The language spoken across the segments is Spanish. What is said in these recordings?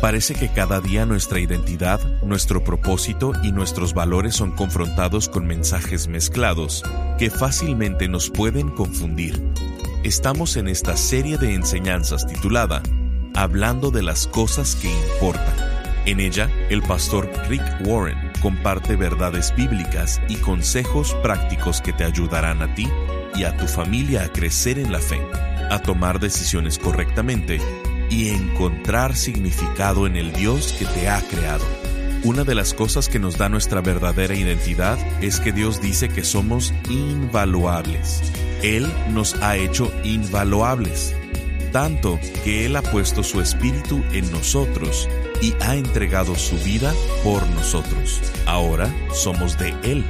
Parece que cada día nuestra identidad, nuestro propósito y nuestros valores son confrontados con mensajes mezclados que fácilmente nos pueden confundir. Estamos en esta serie de enseñanzas titulada Hablando de las cosas que importan. En ella, el pastor Rick Warren comparte verdades bíblicas y consejos prácticos que te ayudarán a ti y a tu familia a crecer en la fe, a tomar decisiones correctamente y encontrar significado en el Dios que te ha creado. Una de las cosas que nos da nuestra verdadera identidad es que Dios dice que somos invaluables. Él nos ha hecho invaluables, tanto que Él ha puesto su espíritu en nosotros y ha entregado su vida por nosotros. Ahora somos de Él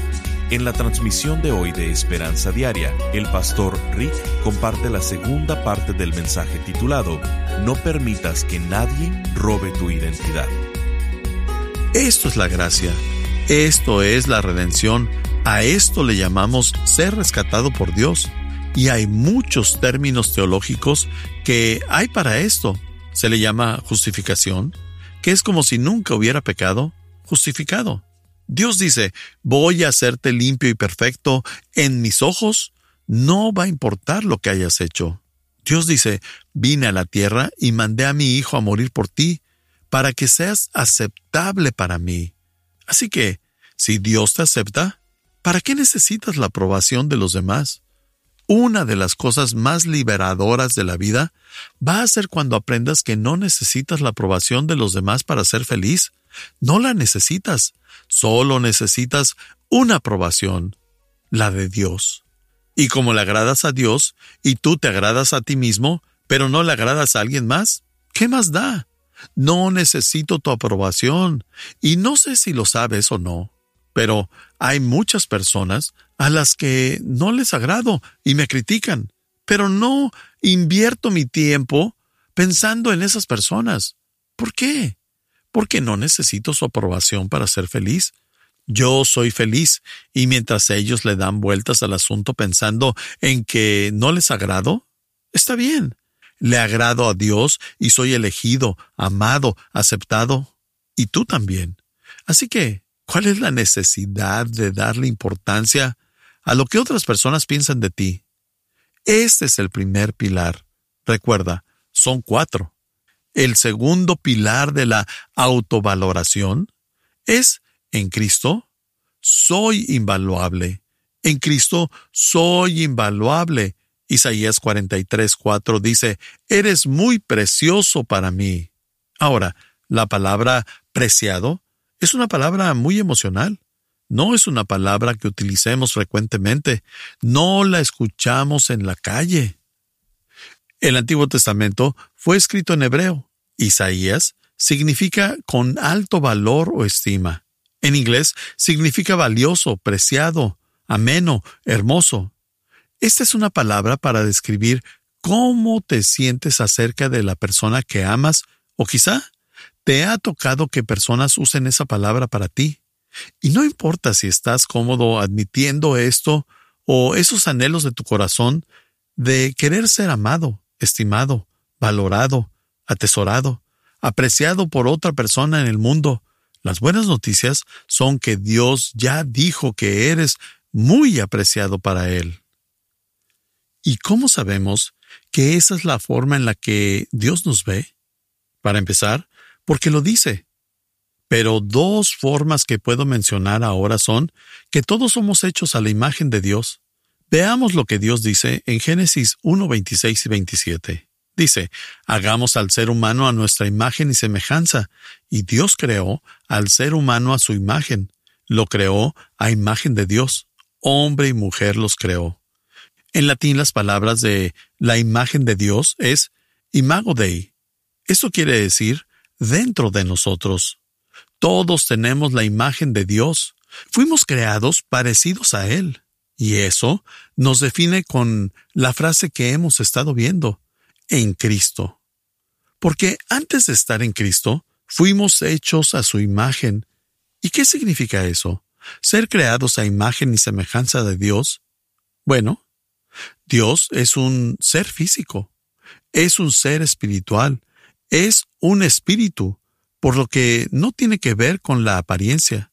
en la transmisión de hoy de Esperanza Diaria, el pastor Rick comparte la segunda parte del mensaje titulado No permitas que nadie robe tu identidad. Esto es la gracia, esto es la redención, a esto le llamamos ser rescatado por Dios. Y hay muchos términos teológicos que hay para esto. Se le llama justificación, que es como si nunca hubiera pecado, justificado. Dios dice, voy a hacerte limpio y perfecto en mis ojos, no va a importar lo que hayas hecho. Dios dice, vine a la tierra y mandé a mi Hijo a morir por ti, para que seas aceptable para mí. Así que, si Dios te acepta, ¿para qué necesitas la aprobación de los demás? Una de las cosas más liberadoras de la vida va a ser cuando aprendas que no necesitas la aprobación de los demás para ser feliz. No la necesitas. Solo necesitas una aprobación, la de Dios. Y como le agradas a Dios y tú te agradas a ti mismo, pero no le agradas a alguien más, ¿qué más da? No necesito tu aprobación. Y no sé si lo sabes o no, pero hay muchas personas a las que no les agrado y me critican, pero no invierto mi tiempo pensando en esas personas. ¿Por qué? porque no necesito su aprobación para ser feliz. Yo soy feliz, y mientras ellos le dan vueltas al asunto pensando en que no les agrado, está bien. Le agrado a Dios y soy elegido, amado, aceptado, y tú también. Así que, ¿cuál es la necesidad de darle importancia a lo que otras personas piensan de ti? Este es el primer pilar. Recuerda, son cuatro el segundo pilar de la autovaloración es en Cristo soy invaluable. En Cristo soy invaluable. Isaías 43, 4 dice, Eres muy precioso para mí. Ahora, la palabra preciado es una palabra muy emocional. No es una palabra que utilicemos frecuentemente. No la escuchamos en la calle. El Antiguo Testamento fue escrito en hebreo. Isaías significa con alto valor o estima. En inglés significa valioso, preciado, ameno, hermoso. Esta es una palabra para describir cómo te sientes acerca de la persona que amas o quizá te ha tocado que personas usen esa palabra para ti. Y no importa si estás cómodo admitiendo esto o esos anhelos de tu corazón de querer ser amado, estimado, valorado, atesorado, apreciado por otra persona en el mundo. Las buenas noticias son que Dios ya dijo que eres muy apreciado para Él. ¿Y cómo sabemos que esa es la forma en la que Dios nos ve? Para empezar, porque lo dice. Pero dos formas que puedo mencionar ahora son que todos somos hechos a la imagen de Dios. Veamos lo que Dios dice en Génesis 1, 26 y 27. Dice, hagamos al ser humano a nuestra imagen y semejanza, y Dios creó al ser humano a su imagen, lo creó a imagen de Dios, hombre y mujer los creó. En latín las palabras de la imagen de Dios es imago Dei. Eso quiere decir dentro de nosotros. Todos tenemos la imagen de Dios. Fuimos creados parecidos a Él. Y eso nos define con la frase que hemos estado viendo en Cristo. Porque antes de estar en Cristo, fuimos hechos a su imagen. ¿Y qué significa eso? ¿Ser creados a imagen y semejanza de Dios? Bueno, Dios es un ser físico, es un ser espiritual, es un espíritu, por lo que no tiene que ver con la apariencia.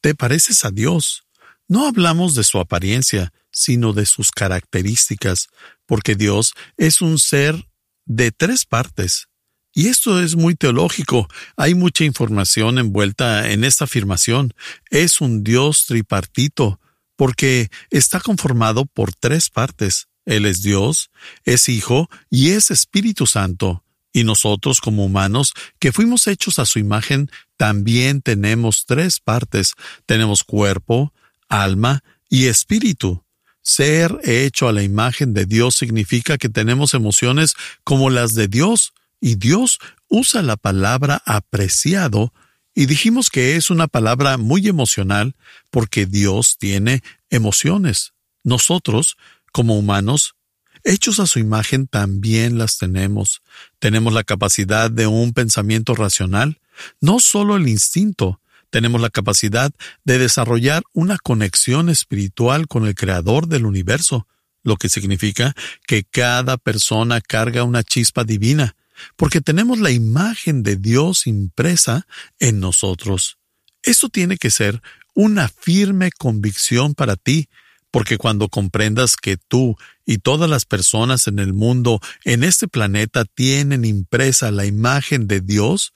Te pareces a Dios. No hablamos de su apariencia, sino de sus características, porque Dios es un ser de tres partes. Y esto es muy teológico. Hay mucha información envuelta en esta afirmación. Es un Dios tripartito, porque está conformado por tres partes. Él es Dios, es Hijo y es Espíritu Santo. Y nosotros como humanos, que fuimos hechos a su imagen, también tenemos tres partes. Tenemos cuerpo, alma y espíritu. Ser hecho a la imagen de Dios significa que tenemos emociones como las de Dios, y Dios usa la palabra apreciado, y dijimos que es una palabra muy emocional porque Dios tiene emociones. Nosotros, como humanos, hechos a su imagen, también las tenemos. Tenemos la capacidad de un pensamiento racional, no solo el instinto, tenemos la capacidad de desarrollar una conexión espiritual con el Creador del universo, lo que significa que cada persona carga una chispa divina, porque tenemos la imagen de Dios impresa en nosotros. Esto tiene que ser una firme convicción para ti, porque cuando comprendas que tú y todas las personas en el mundo, en este planeta, tienen impresa la imagen de Dios,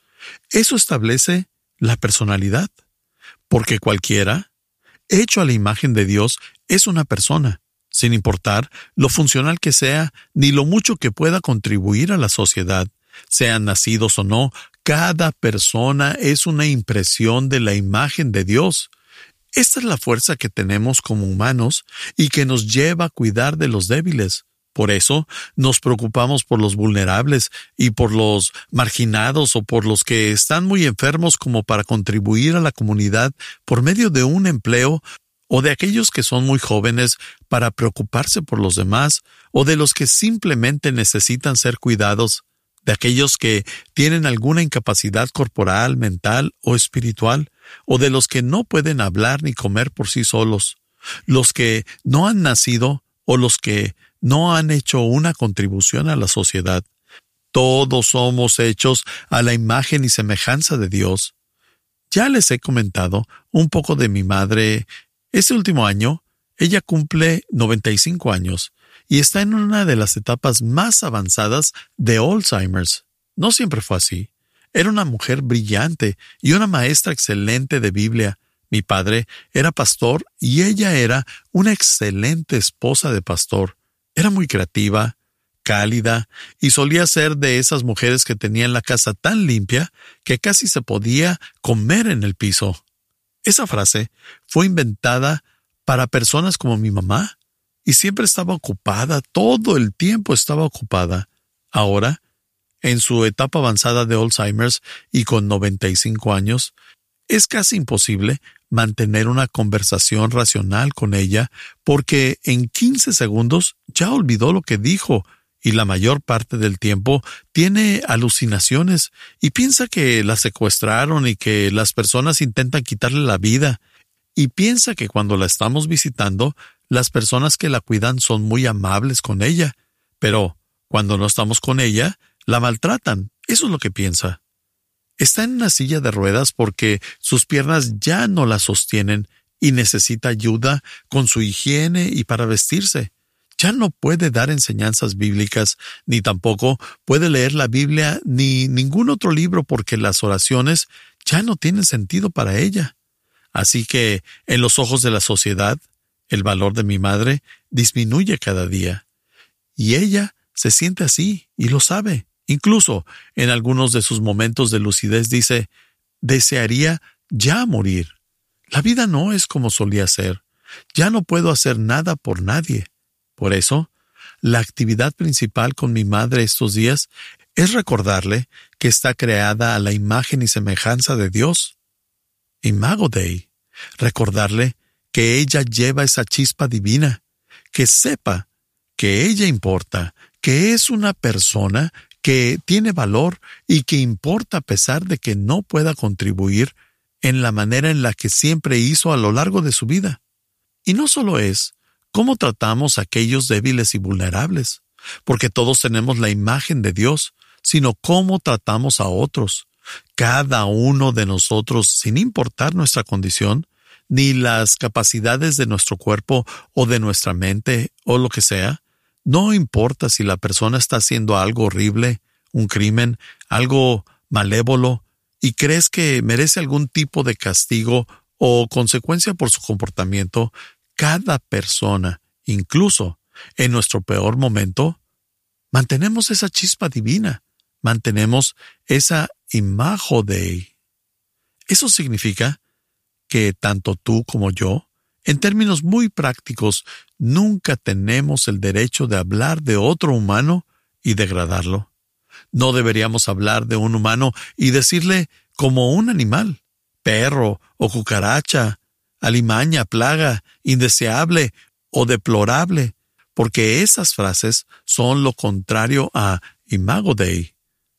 eso establece la personalidad. Porque cualquiera, hecho a la imagen de Dios, es una persona, sin importar lo funcional que sea, ni lo mucho que pueda contribuir a la sociedad, sean nacidos o no, cada persona es una impresión de la imagen de Dios. Esta es la fuerza que tenemos como humanos y que nos lleva a cuidar de los débiles. Por eso nos preocupamos por los vulnerables y por los marginados o por los que están muy enfermos como para contribuir a la comunidad por medio de un empleo o de aquellos que son muy jóvenes para preocuparse por los demás o de los que simplemente necesitan ser cuidados de aquellos que tienen alguna incapacidad corporal, mental o espiritual, o de los que no pueden hablar ni comer por sí solos, los que no han nacido o los que no han hecho una contribución a la sociedad. Todos somos hechos a la imagen y semejanza de Dios. Ya les he comentado un poco de mi madre. Este último año, ella cumple 95 años y está en una de las etapas más avanzadas de Alzheimer's. No siempre fue así. Era una mujer brillante y una maestra excelente de Biblia. Mi padre era pastor y ella era una excelente esposa de pastor. Era muy creativa, cálida, y solía ser de esas mujeres que tenían la casa tan limpia que casi se podía comer en el piso. Esa frase fue inventada para personas como mi mamá, y siempre estaba ocupada, todo el tiempo estaba ocupada. Ahora, en su etapa avanzada de Alzheimer's y con 95 años, es casi imposible mantener una conversación racional con ella porque en 15 segundos ya olvidó lo que dijo y la mayor parte del tiempo tiene alucinaciones y piensa que la secuestraron y que las personas intentan quitarle la vida y piensa que cuando la estamos visitando las personas que la cuidan son muy amables con ella, pero cuando no estamos con ella, la maltratan. Eso es lo que piensa. Está en una silla de ruedas porque sus piernas ya no la sostienen y necesita ayuda con su higiene y para vestirse. Ya no puede dar enseñanzas bíblicas, ni tampoco puede leer la Biblia ni ningún otro libro porque las oraciones ya no tienen sentido para ella. Así que, en los ojos de la sociedad, el valor de mi madre disminuye cada día. Y ella se siente así y lo sabe. Incluso en algunos de sus momentos de lucidez dice, desearía ya morir. La vida no es como solía ser. Ya no puedo hacer nada por nadie. Por eso, la actividad principal con mi madre estos días es recordarle que está creada a la imagen y semejanza de Dios. Imago Dei. Recordarle que ella lleva esa chispa divina, que sepa que ella importa, que es una persona que tiene valor y que importa a pesar de que no pueda contribuir en la manera en la que siempre hizo a lo largo de su vida. Y no solo es cómo tratamos a aquellos débiles y vulnerables, porque todos tenemos la imagen de Dios, sino cómo tratamos a otros, Cada uno de nosotros, sin importar nuestra condición, ni las capacidades de nuestro cuerpo o de nuestra mente o lo que sea, no importa si la persona está haciendo algo horrible, un crimen, algo malévolo, y crees que merece algún tipo de castigo o consecuencia por su comportamiento, cada persona, incluso en nuestro peor momento, mantenemos esa chispa divina, mantenemos esa imago de. Eso significa que tanto tú como yo, en términos muy prácticos, nunca tenemos el derecho de hablar de otro humano y degradarlo. No deberíamos hablar de un humano y decirle como un animal, perro o cucaracha, alimaña, plaga, indeseable o deplorable, porque esas frases son lo contrario a imago Dei.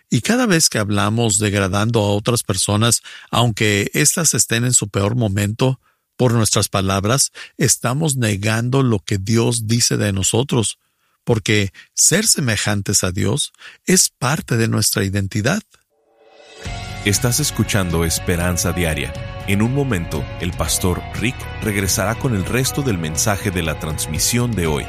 Y cada vez que hablamos degradando a otras personas, aunque éstas estén en su peor momento, por nuestras palabras, estamos negando lo que Dios dice de nosotros, porque ser semejantes a Dios es parte de nuestra identidad. Estás escuchando Esperanza Diaria. En un momento, el pastor Rick regresará con el resto del mensaje de la transmisión de hoy.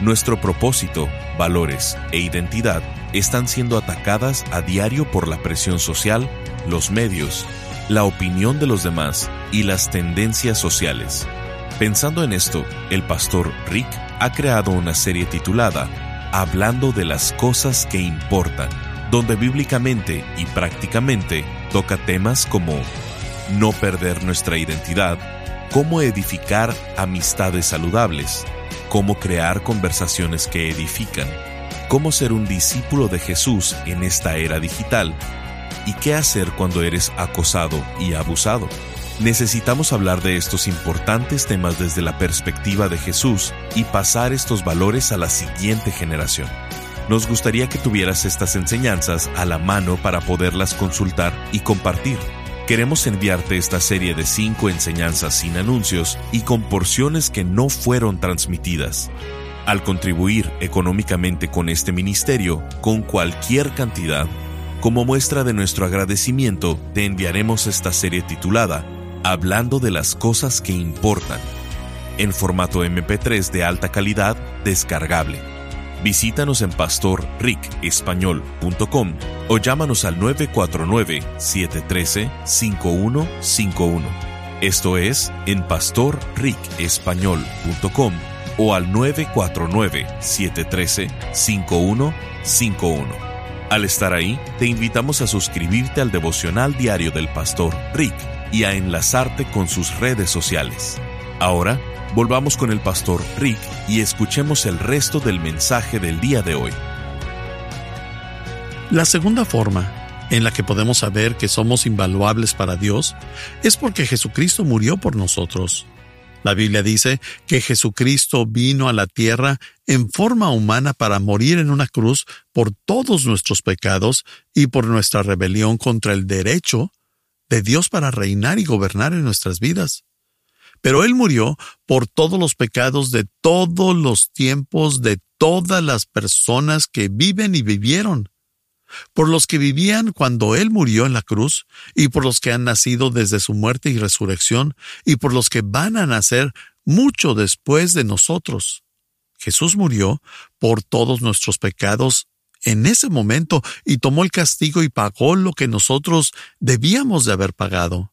Nuestro propósito, valores e identidad están siendo atacadas a diario por la presión social, los medios, la opinión de los demás y las tendencias sociales. Pensando en esto, el pastor Rick ha creado una serie titulada Hablando de las cosas que importan, donde bíblicamente y prácticamente toca temas como no perder nuestra identidad, cómo edificar amistades saludables, cómo crear conversaciones que edifican, cómo ser un discípulo de Jesús en esta era digital y qué hacer cuando eres acosado y abusado. Necesitamos hablar de estos importantes temas desde la perspectiva de Jesús y pasar estos valores a la siguiente generación. Nos gustaría que tuvieras estas enseñanzas a la mano para poderlas consultar y compartir. Queremos enviarte esta serie de cinco enseñanzas sin anuncios y con porciones que no fueron transmitidas. Al contribuir económicamente con este ministerio, con cualquier cantidad, como muestra de nuestro agradecimiento, te enviaremos esta serie titulada Hablando de las cosas que importan, en formato MP3 de alta calidad descargable Visítanos en pastorricespañol.com o llámanos al 949-713-5151. Esto es en pastorricespañol.com o al 949-713-5151. Al estar ahí, te invitamos a suscribirte al devocional diario del pastor Rick y a enlazarte con sus redes sociales. Ahora, Volvamos con el pastor Rick y escuchemos el resto del mensaje del día de hoy. La segunda forma en la que podemos saber que somos invaluables para Dios es porque Jesucristo murió por nosotros. La Biblia dice que Jesucristo vino a la tierra en forma humana para morir en una cruz por todos nuestros pecados y por nuestra rebelión contra el derecho de Dios para reinar y gobernar en nuestras vidas. Pero Él murió por todos los pecados de todos los tiempos de todas las personas que viven y vivieron, por los que vivían cuando Él murió en la cruz, y por los que han nacido desde su muerte y resurrección, y por los que van a nacer mucho después de nosotros. Jesús murió por todos nuestros pecados en ese momento y tomó el castigo y pagó lo que nosotros debíamos de haber pagado.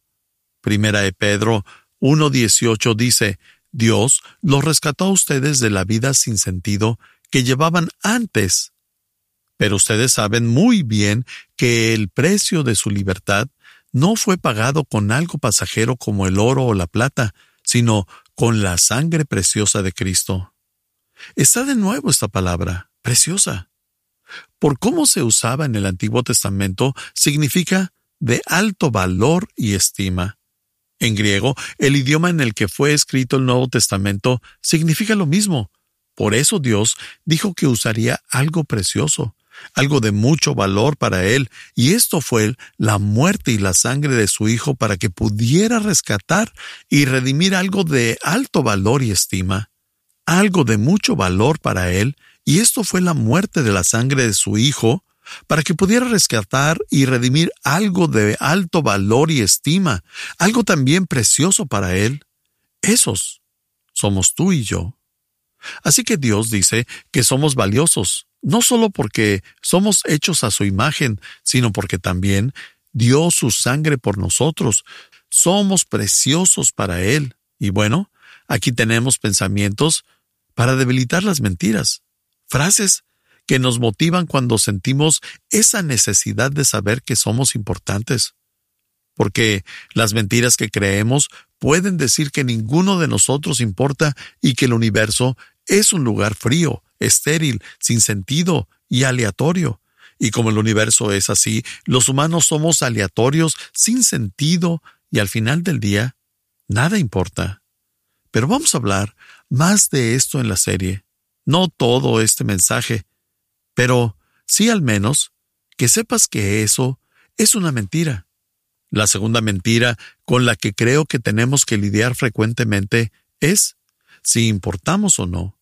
Primera de Pedro 1.18 dice, Dios los rescató a ustedes de la vida sin sentido que llevaban antes. Pero ustedes saben muy bien que el precio de su libertad no fue pagado con algo pasajero como el oro o la plata, sino con la sangre preciosa de Cristo. Está de nuevo esta palabra, preciosa. Por cómo se usaba en el Antiguo Testamento, significa de alto valor y estima. En griego, el idioma en el que fue escrito el Nuevo Testamento significa lo mismo. Por eso Dios dijo que usaría algo precioso, algo de mucho valor para él, y esto fue la muerte y la sangre de su Hijo para que pudiera rescatar y redimir algo de alto valor y estima, algo de mucho valor para él, y esto fue la muerte de la sangre de su Hijo, para que pudiera rescatar y redimir algo de alto valor y estima, algo también precioso para Él. Esos somos tú y yo. Así que Dios dice que somos valiosos, no solo porque somos hechos a su imagen, sino porque también dio su sangre por nosotros. Somos preciosos para Él. Y bueno, aquí tenemos pensamientos para debilitar las mentiras, frases que nos motivan cuando sentimos esa necesidad de saber que somos importantes. Porque las mentiras que creemos pueden decir que ninguno de nosotros importa y que el universo es un lugar frío, estéril, sin sentido y aleatorio. Y como el universo es así, los humanos somos aleatorios, sin sentido, y al final del día, nada importa. Pero vamos a hablar más de esto en la serie. No todo este mensaje, pero sí al menos que sepas que eso es una mentira. La segunda mentira con la que creo que tenemos que lidiar frecuentemente es si importamos o no.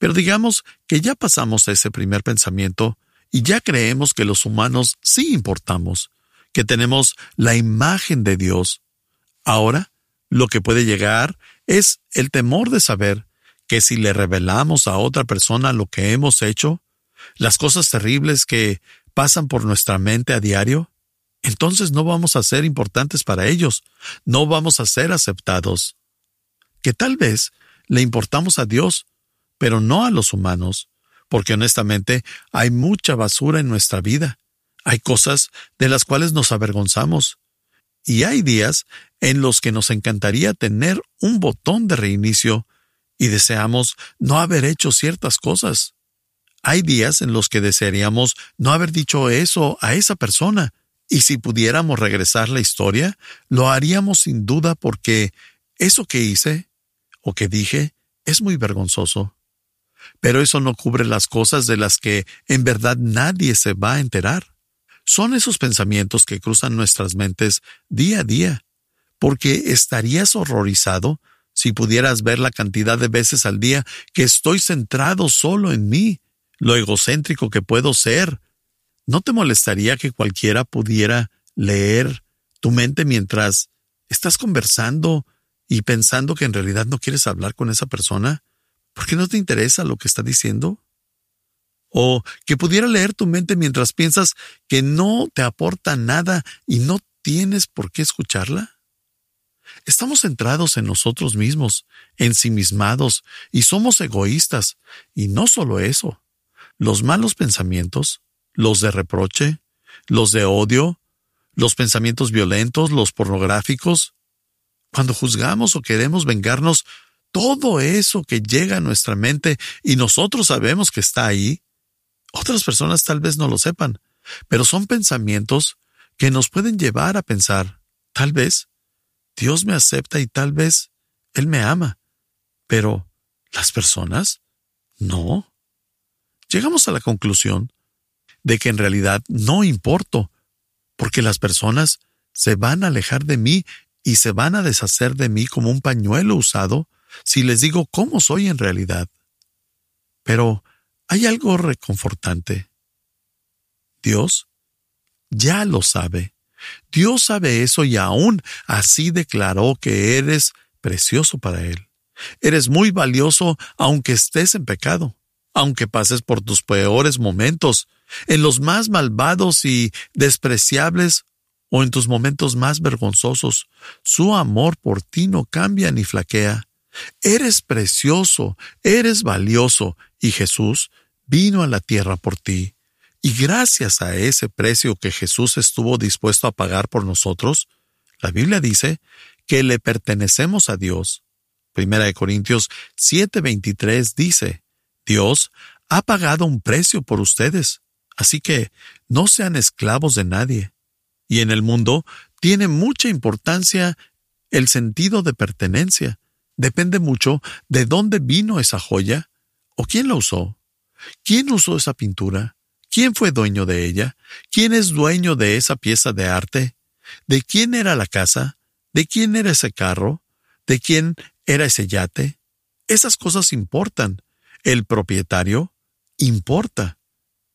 Pero digamos que ya pasamos ese primer pensamiento y ya creemos que los humanos sí importamos, que tenemos la imagen de Dios. Ahora, lo que puede llegar es el temor de saber que si le revelamos a otra persona lo que hemos hecho, las cosas terribles que pasan por nuestra mente a diario, entonces no vamos a ser importantes para ellos, no vamos a ser aceptados. Que tal vez le importamos a Dios, pero no a los humanos, porque honestamente hay mucha basura en nuestra vida. Hay cosas de las cuales nos avergonzamos. Y hay días en los que nos encantaría tener un botón de reinicio y deseamos no haber hecho ciertas cosas. Hay días en los que desearíamos no haber dicho eso a esa persona, y si pudiéramos regresar la historia, lo haríamos sin duda porque eso que hice o que dije es muy vergonzoso. Pero eso no cubre las cosas de las que en verdad nadie se va a enterar. Son esos pensamientos que cruzan nuestras mentes día a día, porque estarías horrorizado si pudieras ver la cantidad de veces al día que estoy centrado solo en mí, lo egocéntrico que puedo ser. ¿No te molestaría que cualquiera pudiera leer tu mente mientras estás conversando y pensando que en realidad no quieres hablar con esa persona? ¿Por qué no te interesa lo que está diciendo? O que pudiera leer tu mente mientras piensas que no te aporta nada y no tienes por qué escucharla. Estamos centrados en nosotros mismos, ensimismados, y somos egoístas. Y no solo eso. Los malos pensamientos, los de reproche, los de odio, los pensamientos violentos, los pornográficos, cuando juzgamos o queremos vengarnos, todo eso que llega a nuestra mente y nosotros sabemos que está ahí, otras personas tal vez no lo sepan, pero son pensamientos que nos pueden llevar a pensar, tal vez Dios me acepta y tal vez Él me ama, pero las personas no. Llegamos a la conclusión de que en realidad no importo, porque las personas se van a alejar de mí y se van a deshacer de mí como un pañuelo usado si les digo cómo soy en realidad. Pero hay algo reconfortante. Dios ya lo sabe. Dios sabe eso y aún así declaró que eres precioso para Él. Eres muy valioso aunque estés en pecado, aunque pases por tus peores momentos, en los más malvados y despreciables o en tus momentos más vergonzosos. Su amor por ti no cambia ni flaquea. Eres precioso, eres valioso, y Jesús vino a la tierra por ti. Y gracias a ese precio que Jesús estuvo dispuesto a pagar por nosotros, la Biblia dice que le pertenecemos a Dios. Primera de Corintios 7:23 dice, Dios ha pagado un precio por ustedes, así que no sean esclavos de nadie. Y en el mundo tiene mucha importancia el sentido de pertenencia depende mucho de dónde vino esa joya o quién la usó. ¿Quién usó esa pintura? ¿Quién fue dueño de ella? ¿Quién es dueño de esa pieza de arte? ¿De quién era la casa? ¿De quién era ese carro? ¿De quién era ese yate? Esas cosas importan. El propietario importa.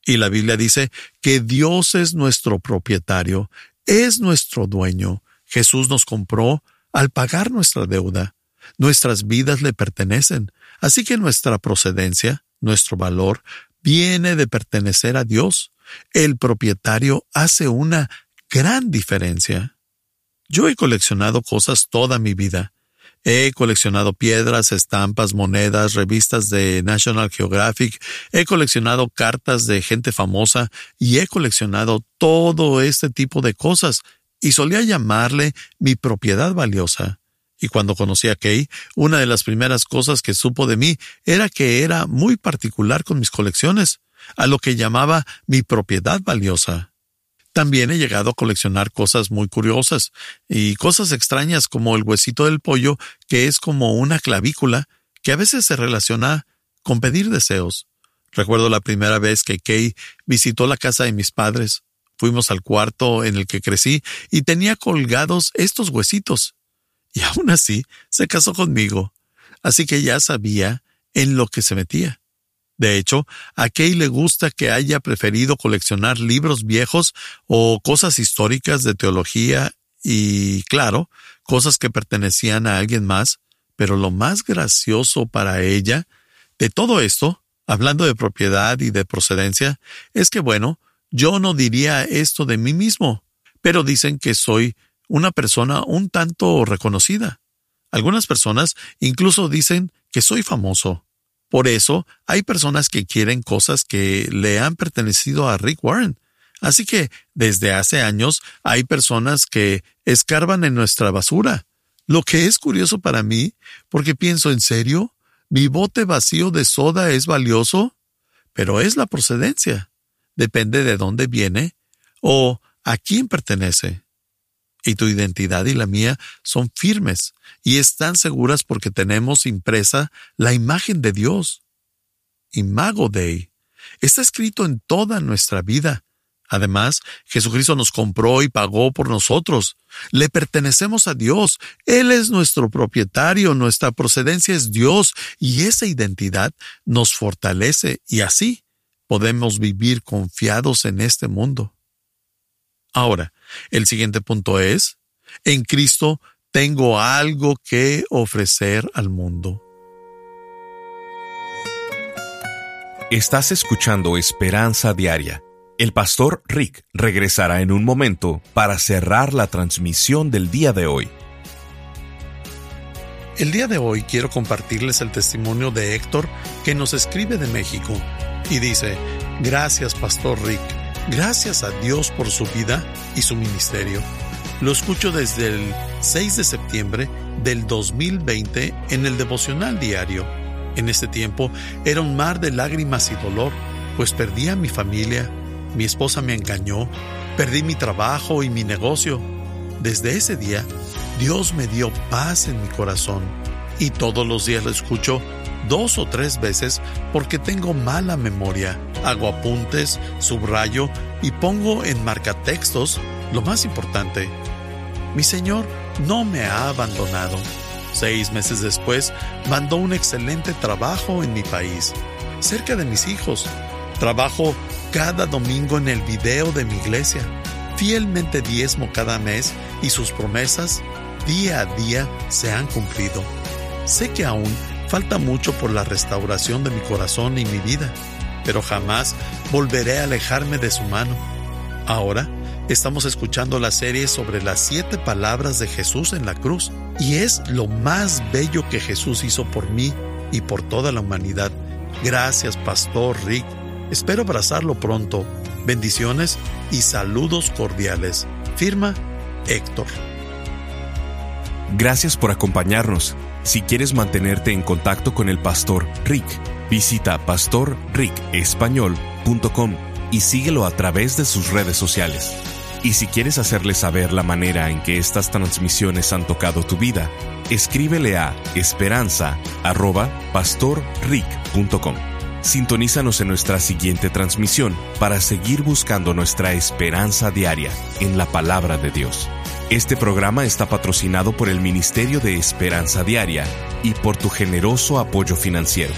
Y la Biblia dice que Dios es nuestro propietario, es nuestro dueño. Jesús nos compró al pagar nuestra deuda. Nuestras vidas le pertenecen, así que nuestra procedencia, nuestro valor, viene de pertenecer a Dios. El propietario hace una gran diferencia. Yo he coleccionado cosas toda mi vida. He coleccionado piedras, estampas, monedas, revistas de National Geographic, he coleccionado cartas de gente famosa y he coleccionado todo este tipo de cosas y solía llamarle mi propiedad valiosa. Y cuando conocí a Kay, una de las primeras cosas que supo de mí era que era muy particular con mis colecciones, a lo que llamaba mi propiedad valiosa. También he llegado a coleccionar cosas muy curiosas y cosas extrañas como el huesito del pollo, que es como una clavícula, que a veces se relaciona con pedir deseos. Recuerdo la primera vez que Kay visitó la casa de mis padres. Fuimos al cuarto en el que crecí y tenía colgados estos huesitos. Y aún así se casó conmigo. Así que ya sabía en lo que se metía. De hecho, a Kay le gusta que haya preferido coleccionar libros viejos o cosas históricas de teología y, claro, cosas que pertenecían a alguien más, pero lo más gracioso para ella de todo esto, hablando de propiedad y de procedencia, es que, bueno, yo no diría esto de mí mismo, pero dicen que soy una persona un tanto reconocida. Algunas personas incluso dicen que soy famoso. Por eso hay personas que quieren cosas que le han pertenecido a Rick Warren. Así que desde hace años hay personas que escarban en nuestra basura. Lo que es curioso para mí, porque pienso en serio, mi bote vacío de soda es valioso, pero es la procedencia. Depende de dónde viene o a quién pertenece y tu identidad y la mía son firmes y están seguras porque tenemos impresa la imagen de Dios. Imago Dei. Está escrito en toda nuestra vida. Además, Jesucristo nos compró y pagó por nosotros. Le pertenecemos a Dios. Él es nuestro propietario, nuestra procedencia es Dios, y esa identidad nos fortalece y así podemos vivir confiados en este mundo. Ahora, el siguiente punto es, en Cristo tengo algo que ofrecer al mundo. Estás escuchando Esperanza Diaria. El pastor Rick regresará en un momento para cerrar la transmisión del día de hoy. El día de hoy quiero compartirles el testimonio de Héctor que nos escribe de México y dice, gracias pastor Rick Gracias a Dios por su vida y su ministerio. Lo escucho desde el 6 de septiembre del 2020 en el devocional diario. En este tiempo era un mar de lágrimas y dolor, pues perdí a mi familia, mi esposa me engañó, perdí mi trabajo y mi negocio. Desde ese día, Dios me dio paz en mi corazón y todos los días lo escucho dos o tres veces porque tengo mala memoria. Hago apuntes, subrayo y pongo en marcatextos lo más importante. Mi Señor no me ha abandonado. Seis meses después, mandó un excelente trabajo en mi país, cerca de mis hijos. Trabajo cada domingo en el video de mi iglesia. Fielmente diezmo cada mes y sus promesas día a día se han cumplido. Sé que aún Falta mucho por la restauración de mi corazón y mi vida, pero jamás volveré a alejarme de su mano. Ahora estamos escuchando la serie sobre las siete palabras de Jesús en la cruz, y es lo más bello que Jesús hizo por mí y por toda la humanidad. Gracias, Pastor Rick. Espero abrazarlo pronto. Bendiciones y saludos cordiales. Firma Héctor. Gracias por acompañarnos. Si quieres mantenerte en contacto con el pastor Rick, visita pastorricespañol.com y síguelo a través de sus redes sociales. Y si quieres hacerle saber la manera en que estas transmisiones han tocado tu vida, escríbele a esperanza.pastorrick.com. Sintonízanos en nuestra siguiente transmisión para seguir buscando nuestra esperanza diaria en la palabra de Dios. Este programa está patrocinado por el Ministerio de Esperanza Diaria y por tu generoso apoyo financiero.